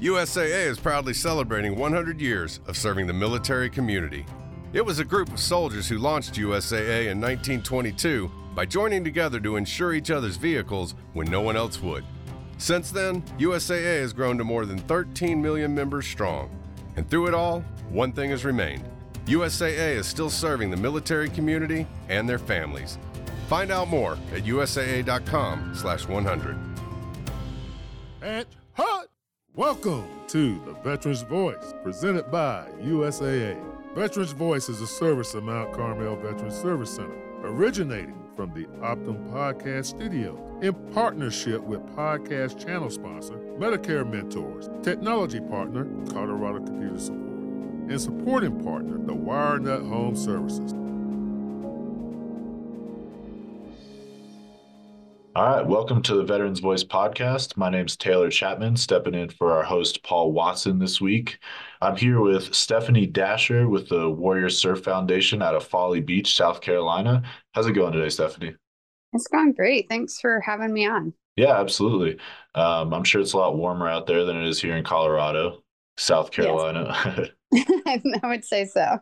USAA is proudly celebrating 100 years of serving the military community. It was a group of soldiers who launched USAA in 1922 by joining together to insure each other's vehicles when no one else would. Since then, USAA has grown to more than 13 million members strong. And through it all, one thing has remained USAA is still serving the military community and their families. Find out more at usaa.com/slash 100. And hot! Welcome to the Veterans Voice, presented by USAA. Veterans Voice is a service of Mount Carmel Veterans Service Center, originating from the Optum Podcast Studio in partnership with podcast channel sponsor Medicare Mentors, technology partner Colorado Computer Support, and supporting partner the WireNut Home Services. All right, welcome to the Veterans Voice podcast. My name's Taylor Chapman, stepping in for our host Paul Watson this week. I'm here with Stephanie Dasher with the Warrior Surf Foundation out of Folly Beach, South Carolina. How's it going today, Stephanie? It's going great. Thanks for having me on. Yeah, absolutely. Um, I'm sure it's a lot warmer out there than it is here in Colorado, South Carolina. Yes. I would say so.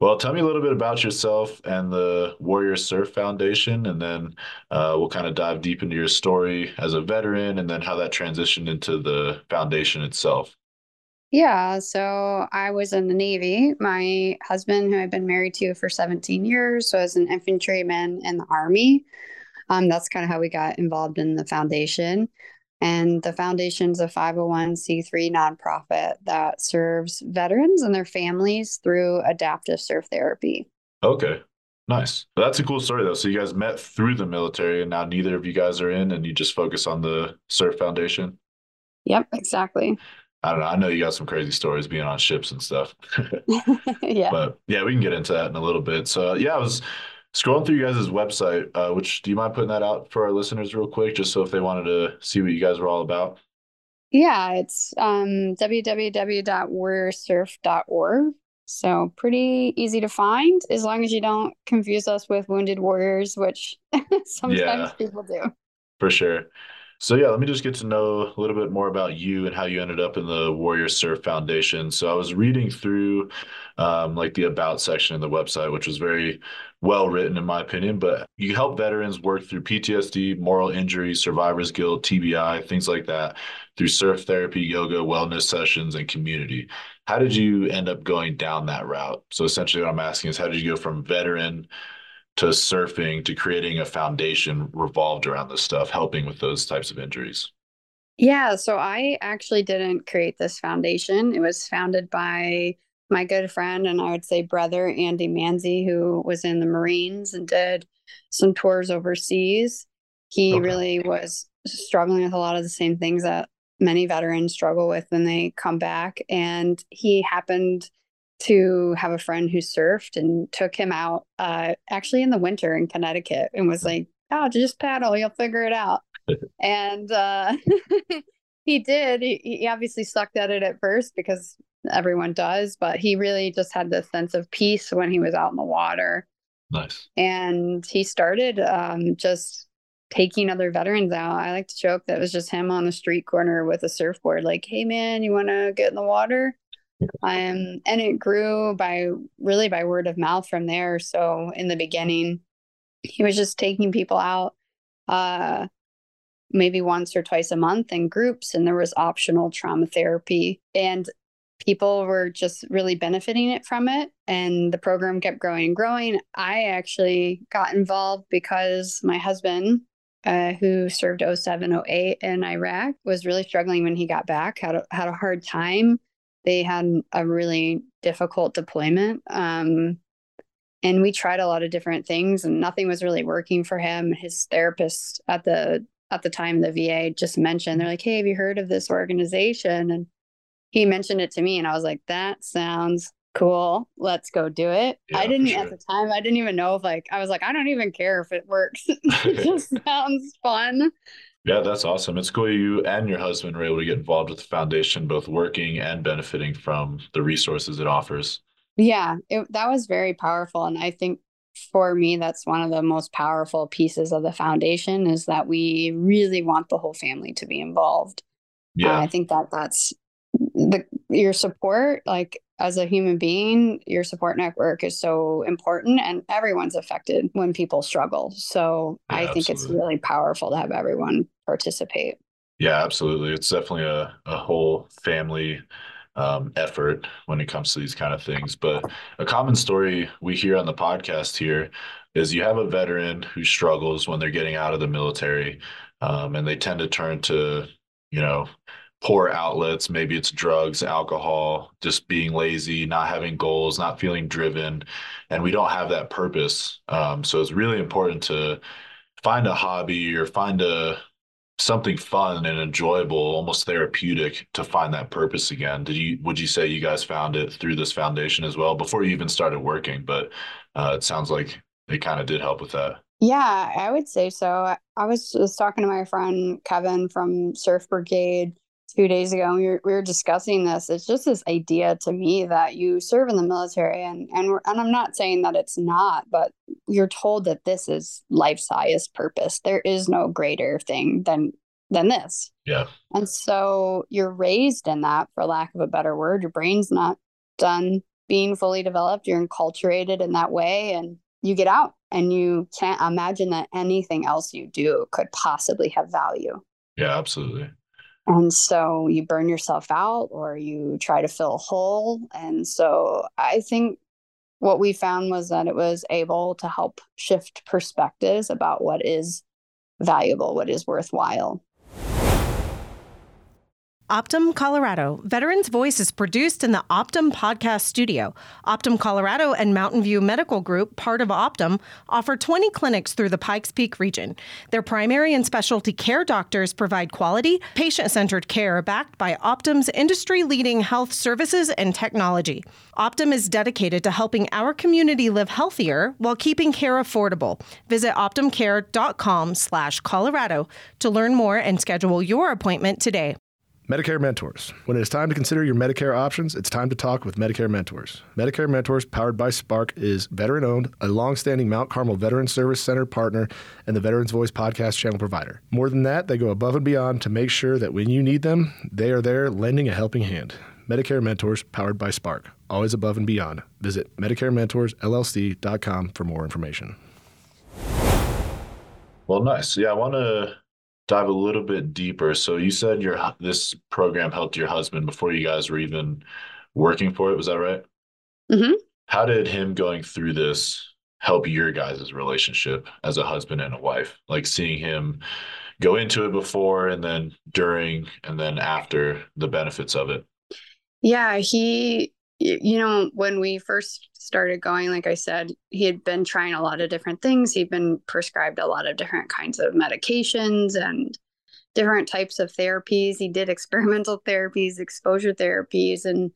Well, tell me a little bit about yourself and the Warrior Surf Foundation, and then uh, we'll kind of dive deep into your story as a veteran and then how that transitioned into the foundation itself. Yeah, so I was in the Navy. My husband, who I've been married to for 17 years, was an infantryman in the Army. Um, that's kind of how we got involved in the foundation. And the foundation's a 501c3 nonprofit that serves veterans and their families through adaptive surf therapy. Okay. Nice. That's a cool story though. So you guys met through the military and now neither of you guys are in and you just focus on the surf foundation? Yep, exactly. I don't know. I know you got some crazy stories being on ships and stuff. yeah. But yeah, we can get into that in a little bit. So yeah, I was scrolling through you guys' website, uh, which do you mind putting that out for our listeners real quick, just so if they wanted to see what you guys were all about? Yeah, it's um, www.warriorsurf.org. So pretty easy to find as long as you don't confuse us with Wounded Warriors, which sometimes yeah, people do. For sure. So yeah, let me just get to know a little bit more about you and how you ended up in the Warrior Surf Foundation. So I was reading through um, like the about section of the website, which was very well written in my opinion. But you help veterans work through PTSD, moral injury, survivor's guilt, TBI, things like that, through surf therapy, yoga, wellness sessions, and community. How did you end up going down that route? So essentially, what I'm asking is, how did you go from veteran to surfing to creating a foundation revolved around this stuff, helping with those types of injuries? Yeah, so I actually didn't create this foundation. It was founded by my good friend and I would say brother, Andy Manzi, who was in the Marines and did some tours overseas. He okay. really was struggling with a lot of the same things that many veterans struggle with when they come back. And he happened to have a friend who surfed and took him out uh, actually in the winter in Connecticut and was like, oh, just paddle, you'll figure it out. and uh, he did. He, he obviously sucked at it at first because everyone does, but he really just had this sense of peace when he was out in the water. Nice. And he started um, just taking other veterans out. I like to joke that it was just him on the street corner with a surfboard, like, hey man, you want to get in the water? Um, and it grew by really by word of mouth from there. So in the beginning, he was just taking people out uh maybe once or twice a month in groups and there was optional trauma therapy and people were just really benefiting it from it and the program kept growing and growing. I actually got involved because my husband uh, who served 0708 in iraq was really struggling when he got back had a, had a hard time. They had a really difficult deployment um, and we tried a lot of different things and nothing was really working for him. His therapist at the at the time the va just mentioned they're like hey have you heard of this organization? And he mentioned it to me and I was like, that sounds cool. Let's go do it. Yeah, I didn't sure. at the time, I didn't even know if like, I was like, I don't even care if it works. it just sounds fun. Yeah, that's awesome. It's cool you and your husband were able to get involved with the foundation, both working and benefiting from the resources it offers. Yeah, it, that was very powerful. And I think for me, that's one of the most powerful pieces of the foundation is that we really want the whole family to be involved. Yeah. Uh, I think that that's the your support like as a human being your support network is so important and everyone's affected when people struggle so Yeah, i think it's really powerful to have everyone participate Yeah, absolutely. It's definitely a, a whole family um, effort when it comes to these kind of things. But a common story we hear on the podcast here is you have a veteran who struggles when they're getting out of the military, um, and they tend to turn to, you know, poor outlets. Maybe it's drugs, alcohol, just being lazy, not having goals, not feeling driven, and we don't have that purpose. Um, so it's really important to find a hobby or find a something fun and enjoyable, almost therapeutic to find that purpose again. Did you would you say you guys found it through this foundation as well before you even started working? But uh, it sounds like it kind of did help with that. yeah i would say so i was just talking to my friend kevin from surf brigade two days ago and we were, we were discussing this. It's just this idea to me that you serve in the military and and, we're, and i'm not saying that it's not but you're told that this is life's highest purpose. There is no greater thing than than this. Yeah. and so you're raised in that for lack of a better word. Your brain's not done being fully developed. You're enculturated in that way and you get out and you can't imagine that anything else you do could possibly have value. Yeah, absolutely. And so you burn yourself out or you try to fill a hole. And so I think what we found was that it was able to help shift perspectives about what is valuable, what is worthwhile. Optum Colorado. Veterans Voice is produced in the Optum Podcast Studio. Optum Colorado and Mountain View Medical Group, part of Optum, offer 20 clinics through the Pikes Peak region. Their primary and specialty care doctors provide quality, patient centered care backed by Optum's industry leading health services and technology. Optum is dedicated to helping our community live healthier while keeping care affordable. Visit optumcare.com slash Colorado to learn more and schedule your appointment today. Medicare Mentors. When it is time to consider your Medicare options, it's time to talk with Medicare Mentors. Medicare Mentors, powered by Spark, is veteran owned, a long-standing Mount Carmel Veteran Service Center partner, and the Veterans Voice podcast channel provider. More than that, they go above and beyond to make sure that when you need them, they are there lending a helping hand. Medicare Mentors, powered by Spark. Always above and beyond. Visit MedicareMentorsLLC.com for more information. Well, nice. Yeah, I want to dive a little bit deeper. So you said your this program helped your husband before you guys were even working for it. Was that right? Mm-hmm. How did him going through this help your guys' relationship as a husband and a wife? Like seeing him go into it before and then during and then after the benefits of it. Yeah, he, you know, when we first started going, like I said, he had been trying a lot of different things. He'd been prescribed a lot of different kinds of medications and different types of therapies. He did experimental therapies, exposure therapies, and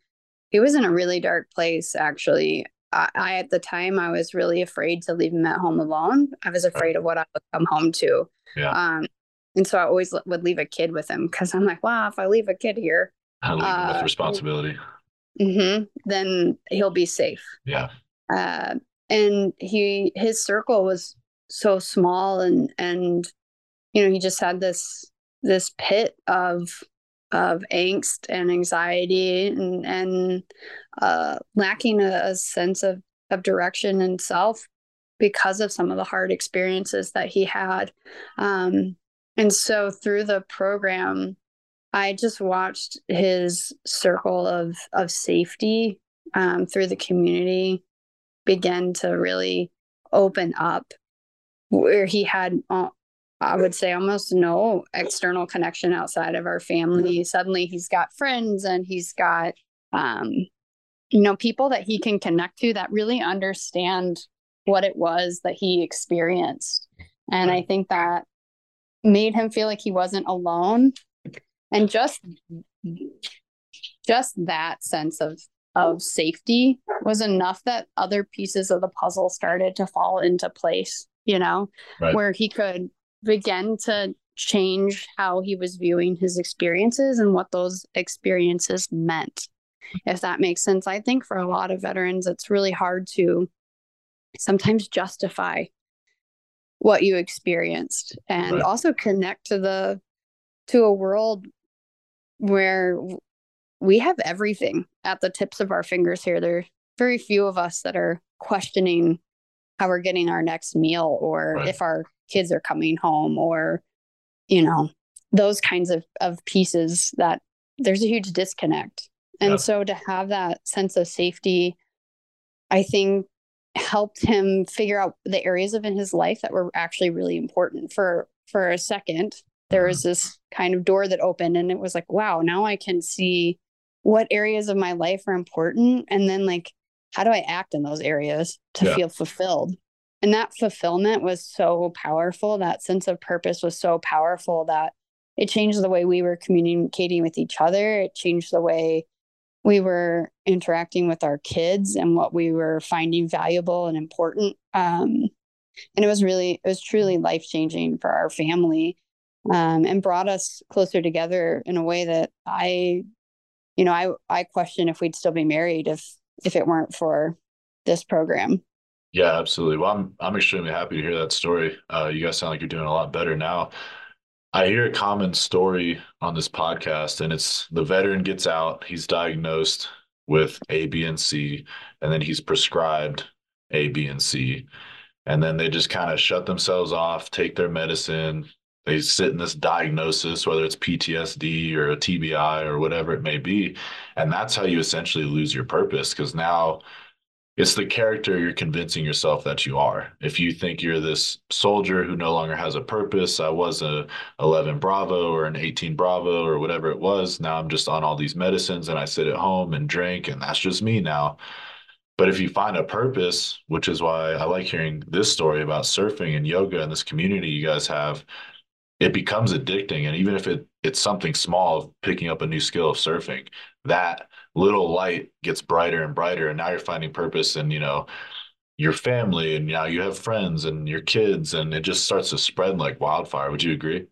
he was in a really dark place, actually. I, I, at the time, I was really afraid to leave him at home alone. I was afraid of what I would come home to. Yeah. Um, and so I always l- would leave a kid with him because I'm like, wow, if I leave a kid here, I leave him Uh, with responsibility. Hmm then he'll be safe. Yeah. Uh, and he his circle was so small, and and you know he just had this this pit of of angst and anxiety and and uh, lacking a, a sense of of direction and self because of some of the hard experiences that he had. Um, and so through the program, I just watched his circle of of safety um, through the community begin to really open up, where he had, uh, I would say, almost no external connection outside of our family. Suddenly, he's got friends and he's got, um, you know, people that he can connect to that really understand what it was that he experienced, and I think that made him feel like he wasn't alone and just just that sense of of safety was enough that other pieces of the puzzle started to fall into place you know Right. where he could begin to change how he was viewing his experiences and what those experiences meant if that makes sense i think for a lot of veterans it's really hard to sometimes justify what you experienced and Right. also connect to the to a world where we have everything at the tips of our fingers here. There are very few of us that are questioning how we're getting our next meal or Right. if our kids are coming home or, you know, those kinds of, of pieces that there's a huge disconnect. And Yeah. so to have that sense of safety, I think helped him figure out the areas of in his life that were actually really important for for a second there was this kind of door that opened and it was like wow now i can see what areas of my life are important and then like how do i act in those areas to Yeah. feel fulfilled? And that fulfillment was so powerful that sense of purpose was so powerful that it changed the way we were communicating with each other. It changed the way we were interacting with our kids and what we were finding valuable and important. Um, and it was really it was truly life changing for our family um, and brought us closer together in a way that i you know i i question if we'd still be married if if it weren't for this program Yeah, absolutely. Well, I'm I'm extremely happy to hear that story. Uh, you guys sound like you're doing a lot better now. I hear a common story on this podcast, and it's the veteran gets out, he's diagnosed with A, B, and C, and then he's prescribed A, B, and C. And then they just kind of shut themselves off, take their medicine. They sit in this diagnosis, whether it's PTSD or a TBI or whatever it may be. And that's how you essentially lose your purpose because now it's the character you're convincing yourself that you are. If you think you're this soldier who no longer has a purpose, I was a 11 Bravo or an 18 Bravo or whatever it was. Now I'm just on all these medicines and I sit at home and drink, and that's just me now. But if you find a purpose, which is why I like hearing this story about surfing and yoga and this community you guys have, it becomes addicting. And even if it it's something small, of picking up a new skill of surfing, that little light gets brighter and brighter. And now you're finding purpose and you know, your family and now you have friends and your kids and it just starts to spread like wildfire. Would you agree?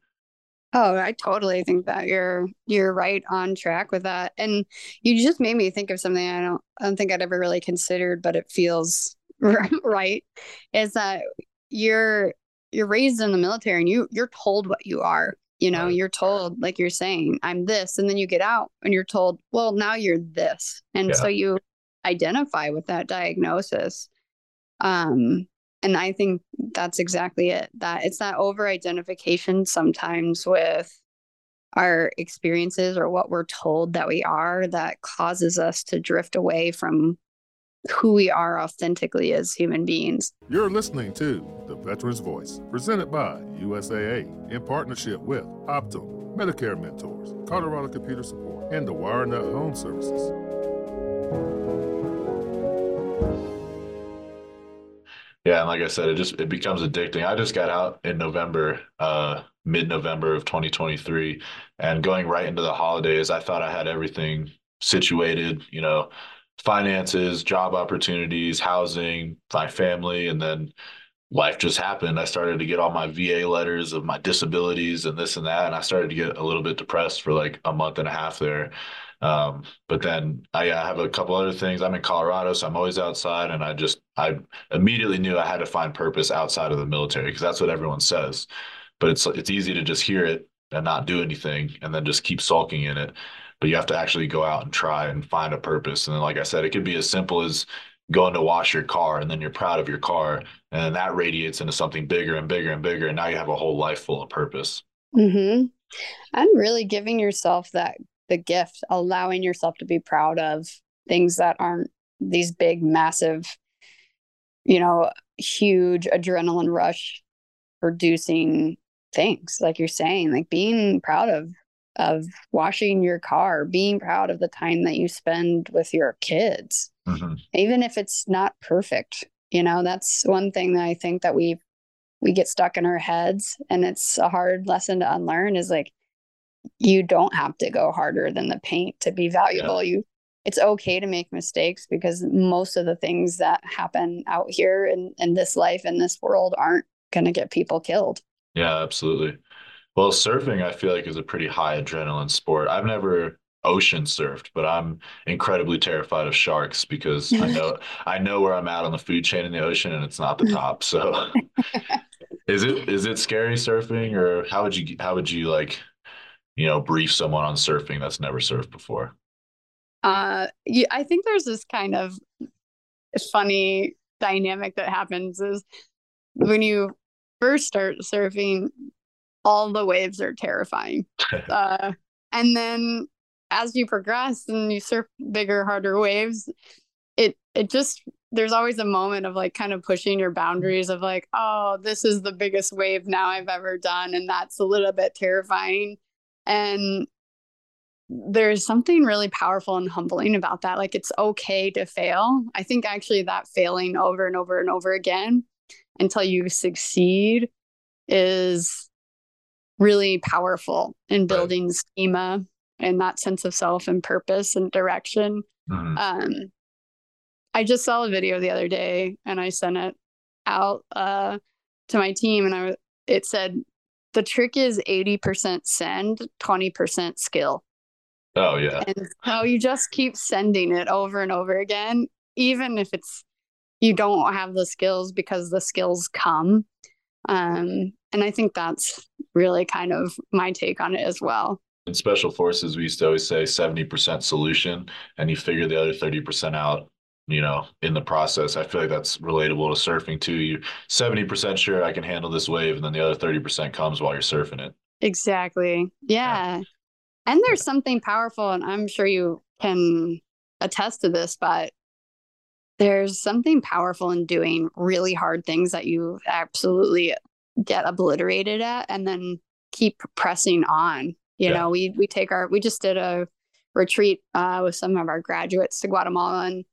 Oh, I totally think that you're you're right on track with that. And you just made me think of something I don't I don't think I'd ever really considered, but it feels right. Is that you're you're raised in the military and you you're told what you are. You know, you're told, like you're saying, I'm this, and then you get out and you're told, well, now you're this. And Yeah. so you identify with that diagnosis. Um, and I think that's exactly it. That it's that over identification sometimes with our experiences or what we're told that we are that causes us to drift away from who we are authentically as human beings. You're listening to The Veteran's Voice, presented by USAA in partnership with Optum, Medicare Mentors, Colorado Computer Support, and the WireNut Home Services. Yeah, and like I said, it just it becomes addicting. I just got out in November, uh, mid-November of 2023, and going right into the holidays, I thought I had everything situated, you know, finances, job opportunities, housing, my family, and then life just happened. I started to get all my VA letters of my disabilities and this and that, and I started to get a little bit depressed for like a month and a half there. Um, but then I, I have a couple other things. I'm in Colorado, so I'm always outside, and I just I immediately knew I had to find purpose outside of the military because that's what everyone says. But it's it's easy to just hear it and not do anything, and then just keep sulking in it. But you have to actually go out and try and find a purpose. And then, like I said, it could be as simple as going to wash your car, and then you're proud of your car, and that radiates into something bigger and bigger and bigger, and now you have a whole life full of purpose. Mm-hmm. And really giving yourself that the gift, allowing yourself to be proud of things that aren't these big, massive, you know, huge adrenaline rush producing things, like you're saying, like being proud of of washing your car, being proud of the time that you spend with your kids, Mhm. even if it's not perfect. You know, that's one thing that I think that we we get stuck in our heads and it's a hard lesson to unlearn is like you don't have to go harder than the paint to be valuable. You it's okay to make mistakes because most of the things that happen out here in, in this life in this world aren't gonna get people killed. Yeah, absolutely. Well, surfing, I feel like is a pretty high adrenaline sport. I've never ocean surfed, but I'm incredibly terrified of sharks because I know I know where I'm at on the food chain in the ocean and it's not the top. So is it is it scary surfing or how would you how would you like, you know, brief someone on surfing that's never surfed before? Uh, you, I think there's this kind of funny dynamic that happens is when you first start surfing, all the waves are terrifying. uh, and then as you progress and you surf bigger, harder waves, it it just there's always a moment of like kind of pushing your boundaries of like, oh, this is the biggest wave now I've ever done. And that's a little bit terrifying. And there's something really powerful and humbling about that. Like it's okay to fail. I think actually that failing over and over and over again until you succeed is really powerful in building right. schema and that sense of self and purpose and direction. Mm-hmm. Um, I just saw a video the other day and I sent it out uh, to my team and I it said the trick is 80% send, 20% skill. Oh yeah. And so you just keep sending it over and over again, even if it's you don't have the skills because the skills come. Um, and I think that's really kind of my take on it as well. In special forces, we used to always say 70% solution and you figure the other 30% out, you know, in the process. I feel like that's relatable to surfing too. You're 70% sure I can handle this wave, and then the other 30% comes while you're surfing it. Exactly. Yeah. yeah. And there's something powerful, and I'm sure you can attest to this, but there's something powerful in doing really hard things that you absolutely get obliterated at and then keep pressing on. You yeah. know, we we take our we just did a retreat uh, with some of our graduates to Guatemala and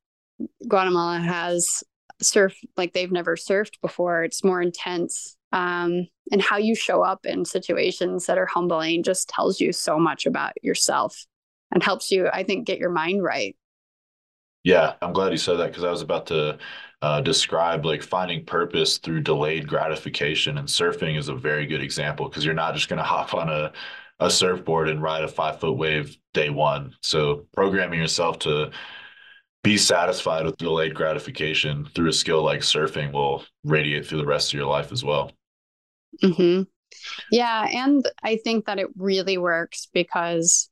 Guatemala has surf like they've never surfed before. It's more intense um, and how you show up in situations that are humbling just tells you so much about yourself and helps you i think get your mind right yeah i'm glad you said that because i was about to uh, describe like finding purpose through delayed gratification and surfing is a very good example because you're not just going to hop on a, a surfboard and ride a five foot wave day one so programming yourself to be satisfied with delayed gratification through a skill like surfing will radiate through the rest of your life as well Mm-hmm. Yeah. And I think that it really works because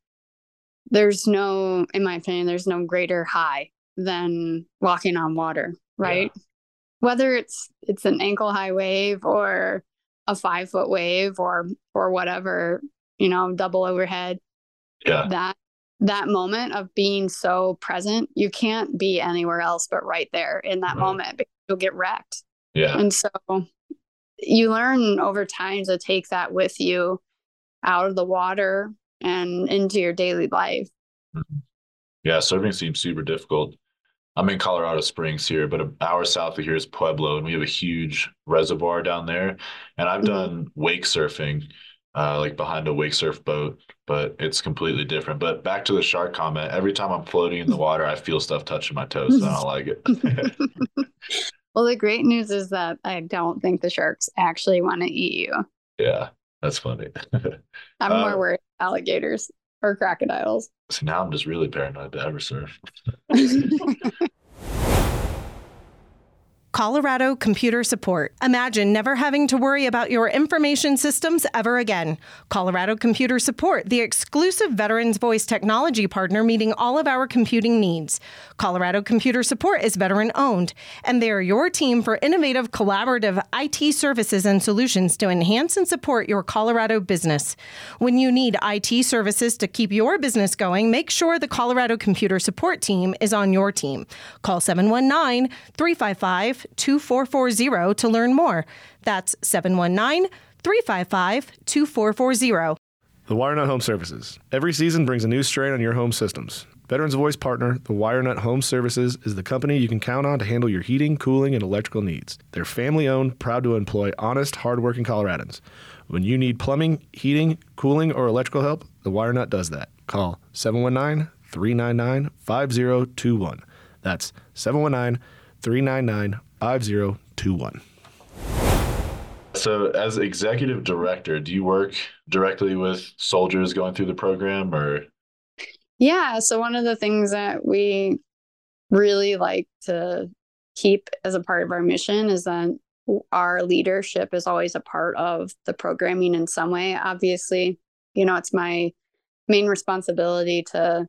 there's no, in my opinion, there's no greater high than walking on water, right? Yeah. Whether it's it's an ankle high wave or a five foot wave or or whatever, you know, double overhead. Yeah. That that moment of being so present, you can't be anywhere else but right there in that right. moment because you'll get wrecked. Yeah. And so you learn over time to take that with you out of the water and into your daily life. Mm-hmm. Yeah, surfing seems super difficult. I'm in Colorado Springs here, but an hour south of here is Pueblo, and we have a huge reservoir down there. And I've mm-hmm. done wake surfing, uh, like behind a wake surf boat, but it's completely different. But back to the shark comment, every time I'm floating in the water, I feel stuff touching my toes. So I don't like it. Well, the great news is that I don't think the sharks actually want to eat you. Yeah, that's funny. I'm uh, more worried alligators or crocodiles. So now I'm just really paranoid to ever surf. Colorado Computer Support. Imagine never having to worry about your information systems ever again. Colorado Computer Support, the exclusive Veterans Voice technology partner meeting all of our computing needs. Colorado Computer Support is veteran owned, and they are your team for innovative, collaborative IT services and solutions to enhance and support your Colorado business. When you need IT services to keep your business going, make sure the Colorado Computer Support team is on your team. Call 719 355 2440 to learn more. That's 719 355 2440. The WireNut Home Services. Every season brings a new strain on your home systems. Veterans Voice partner, the WireNut Home Services, is the company you can count on to handle your heating, cooling, and electrical needs. They're family owned, proud to employ honest, hardworking Coloradans. When you need plumbing, heating, cooling, or electrical help, the WireNut does that. Call 719 399 5021. That's 719 399 5021. So, as executive director, do you work directly with soldiers going through the program or? Yeah. So, one of the things that we really like to keep as a part of our mission is that our leadership is always a part of the programming in some way. Obviously, you know, it's my main responsibility to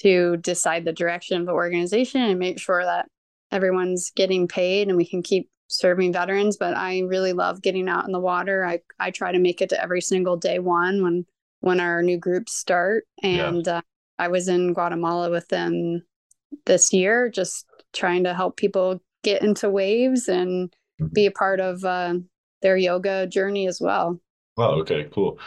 to decide the direction of the organization and make sure that everyone's getting paid and we can keep serving veterans. But I really love getting out in the water. I, I try to make it to every single day one when when our new groups start. And yeah. uh, I was in Guatemala with them this year, just trying to help people get into waves and mm-hmm. be a part of uh, their yoga journey as well. Oh, okay, cool.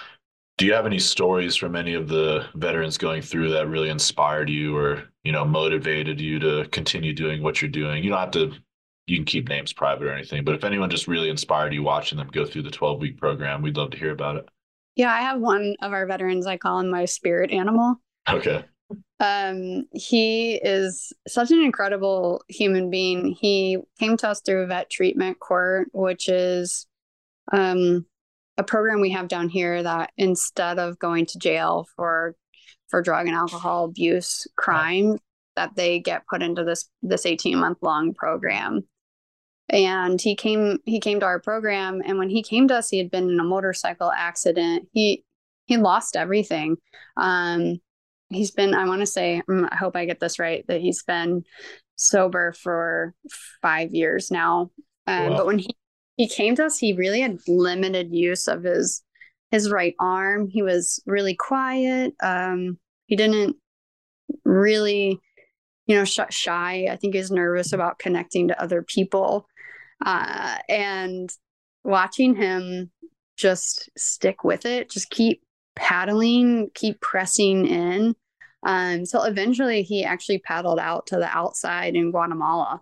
Do you have any stories from any of the veterans going through that really inspired you or, you know, motivated you to continue doing what you're doing? You don't have to you can keep names private or anything, but if anyone just really inspired you watching them go through the 12 week program, we'd love to hear about it. Yeah, I have one of our veterans, I call him my spirit animal. Okay. Um, he is such an incredible human being. He came to us through vet treatment court, which is um a program we have down here that instead of going to jail for for drug and alcohol abuse crime that they get put into this this 18 month long program. And he came he came to our program and when he came to us he had been in a motorcycle accident. He he lost everything. Um he's been i want to say mm, i hope i get this right that he's been sober for five years now. Um, wow. but when he he came to us he really had limited use of his his right arm. He was really quiet. Um he didn't really you know sh- shy. I think he's nervous about connecting to other people. Uh and watching him just stick with it just keep paddling keep pressing in um so eventually he actually paddled out to the outside in guatemala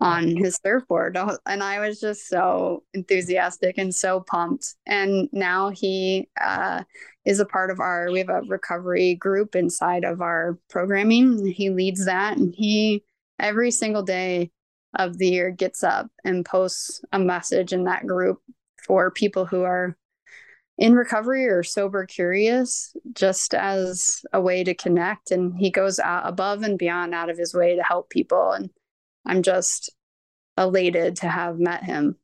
on his surfboard. And I was just so enthusiastic and so pumped. And now he uh, is a part of our, we have a recovery group inside of our programming. He leads that and he, every single day of the year, gets up and posts a message in that group for people who are in recovery or sober curious just as a way to connect and he goes above and beyond out of his way to help people and I'm just elated to have met him.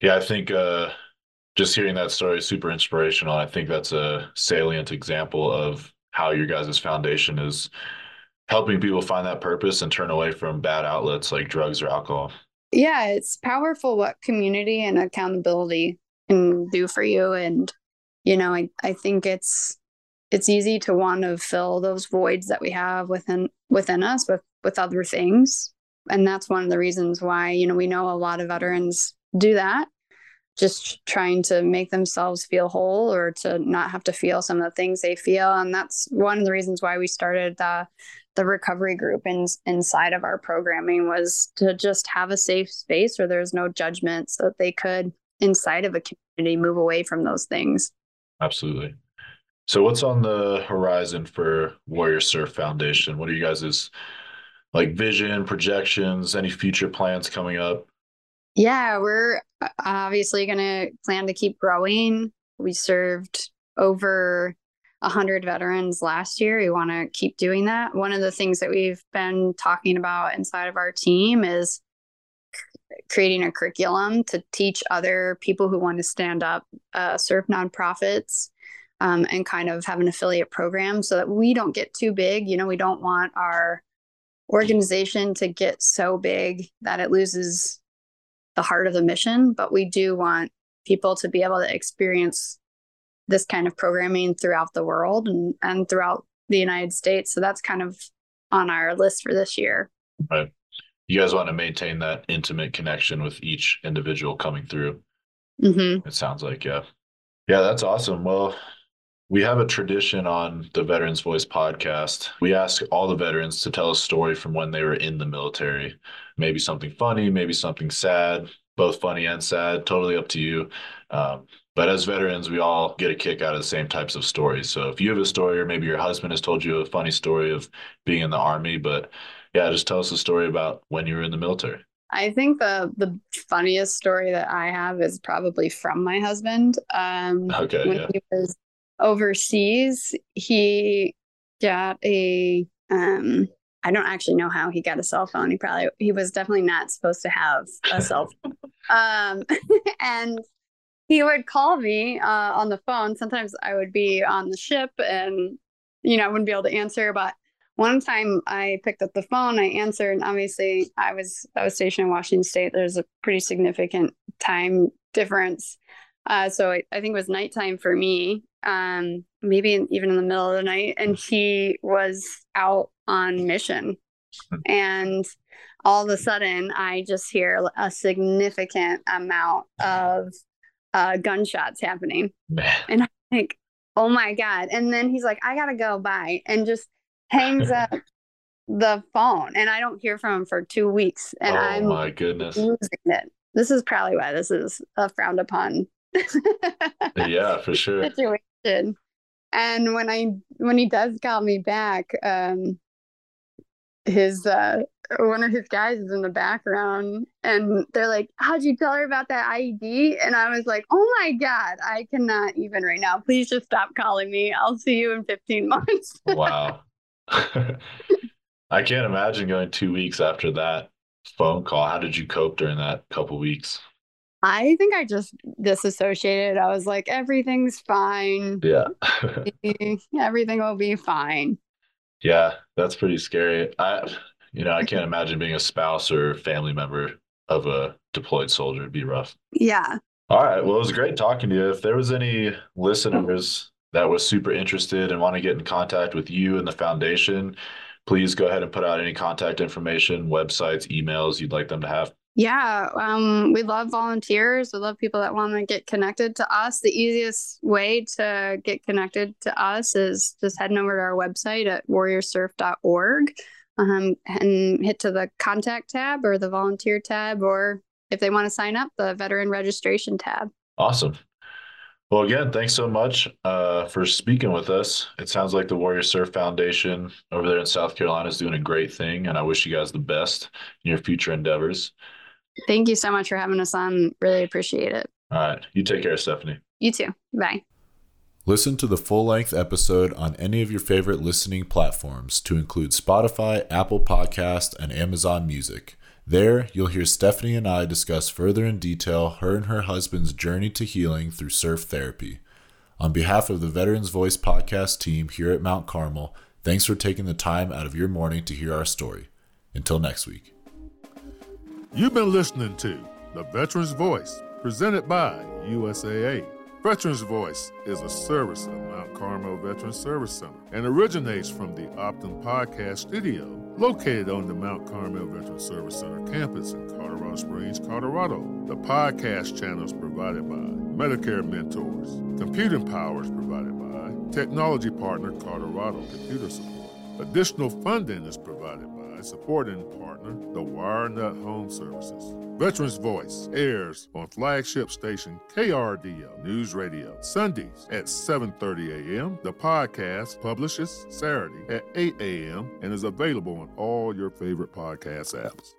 Yeah, I think uh, just hearing that story is super inspirational. I think that's a salient example of how your guys' foundation is helping people find that purpose and turn away from bad outlets like drugs or alcohol. Yeah, it's powerful what community and accountability can do for you. And, you know, I, I think it's it's easy to want to fill those voids that we have within within us with with other things and that's one of the reasons why you know we know a lot of veterans do that just trying to make themselves feel whole or to not have to feel some of the things they feel. And that's one of the reasons why we started the the recovery group in, inside of our programming was to just have a safe space where there's no judgment so that they could inside of a community move away from those things. Absolutely. So what's on the horizon for warrior surf foundation? What are you guys' like vision, projections, any future plans coming up? Yeah, we're uh, obviously going to plan to keep growing. We served over 100 veterans last year. We want to keep doing that. One of the things that we've been talking about inside of our team is creating a curriculum to teach other people who want to stand up, uh, serve nonprofits, um, and kind of have an affiliate program so that we don't get too big. You know, we don't want our organization to get so big that it loses the heart of the mission, but we do want people to be able to experience this kind of programming throughout the world and, and throughout the United States. So that's kind of on our list for this year. Right. You guys want to maintain that intimate connection with each individual coming through. Mm-hmm. It sounds like, yeah. Yeah, that's awesome. Well, we have a tradition on the Veterans Voice podcast. We ask all the veterans to tell a story from when they were in the military. Maybe something funny, maybe something sad, both funny and sad, totally up to you. Um, but as veterans, we all get a kick out of the same types of stories. So if you have a story, or maybe your husband has told you a funny story of being in the army, but yeah, just tell us a story about when you were in the military. I think the the funniest story that I have is probably from my husband. Um, okay, when yeah. he was overseas, he got a um I don't actually know how he got a cell phone. He probably he was definitely not supposed to have a cell phone. um and he would call me uh, on the phone. Sometimes I would be on the ship and you know, I wouldn't be able to answer, but one time I picked up the phone, I answered, and obviously I was I was stationed in Washington State. There's a pretty significant time difference. Uh, so I, I think it was nighttime for me, um, maybe in, even in the middle of the night, and he was out on mission. And all of a sudden, I just hear a significant amount of uh, gunshots happening. Man. And I think, oh my God. And then he's like, I gotta go. Bye. And just hangs up the phone. And I don't hear from him for two weeks. And oh I'm my goodness. losing it. This is probably why this is a frowned upon Yeah, for sure. situation. And when I when he does call me back, um his uh one of his guys is in the background and they're like, How'd you tell her about that IED? And I was like, Oh my God, I cannot even right now. Please just stop calling me. I'll see you in 15 months. Wow. I can't imagine going two weeks after that phone call. How did you cope during that couple weeks? I think I just disassociated. I was like, everything's fine. Yeah. Everything will be fine. Yeah, that's pretty scary. I, you know, I can't imagine being a spouse or family member of a deployed soldier. It'd be rough. Yeah. All right. Well, it was great talking to you. If there was any listeners that was super interested and want to get in contact with you and the foundation, please go ahead and put out any contact information, websites, emails you'd like them to have. Yeah, um, we love volunteers. We love people that want to get connected to us. The easiest way to get connected to us is just heading over to our website at warriorsurf.org um, and hit to the contact tab or the volunteer tab, or if they want to sign up, the veteran registration tab. Awesome. Well, again, thanks so much uh, for speaking with us. It sounds like the Warrior Surf Foundation over there in South Carolina is doing a great thing, and I wish you guys the best in your future endeavors. Thank you so much for having us on. Really appreciate it. All right. You take care, Stephanie. You too. Bye. Listen to the full length episode on any of your favorite listening platforms to include Spotify, Apple Podcast, and Amazon Music. There, you'll hear Stephanie and I discuss further in detail her and her husband's journey to healing through surf therapy. On behalf of the Veterans Voice podcast team here at Mount Carmel, thanks for taking the time out of your morning to hear our story. Until next week. You've been listening to The Veteran's Voice, presented by USAA. Veterans Voice is a service of Mount Carmel Veterans Service Center and originates from the Optum Podcast Studio, located on the Mount Carmel Veterans Service Center campus in Colorado Springs, Colorado. The podcast channel is provided by Medicare Mentors. Computing power is provided by Technology Partner Colorado Computer Support. Additional funding is provided by supporting partner, the WireNut Home Services. Veterans Voice airs on flagship station KRDO News Radio Sundays at 7:30 a.m. The podcast publishes Saturday at 8 a.m. and is available on all your favorite podcast apps.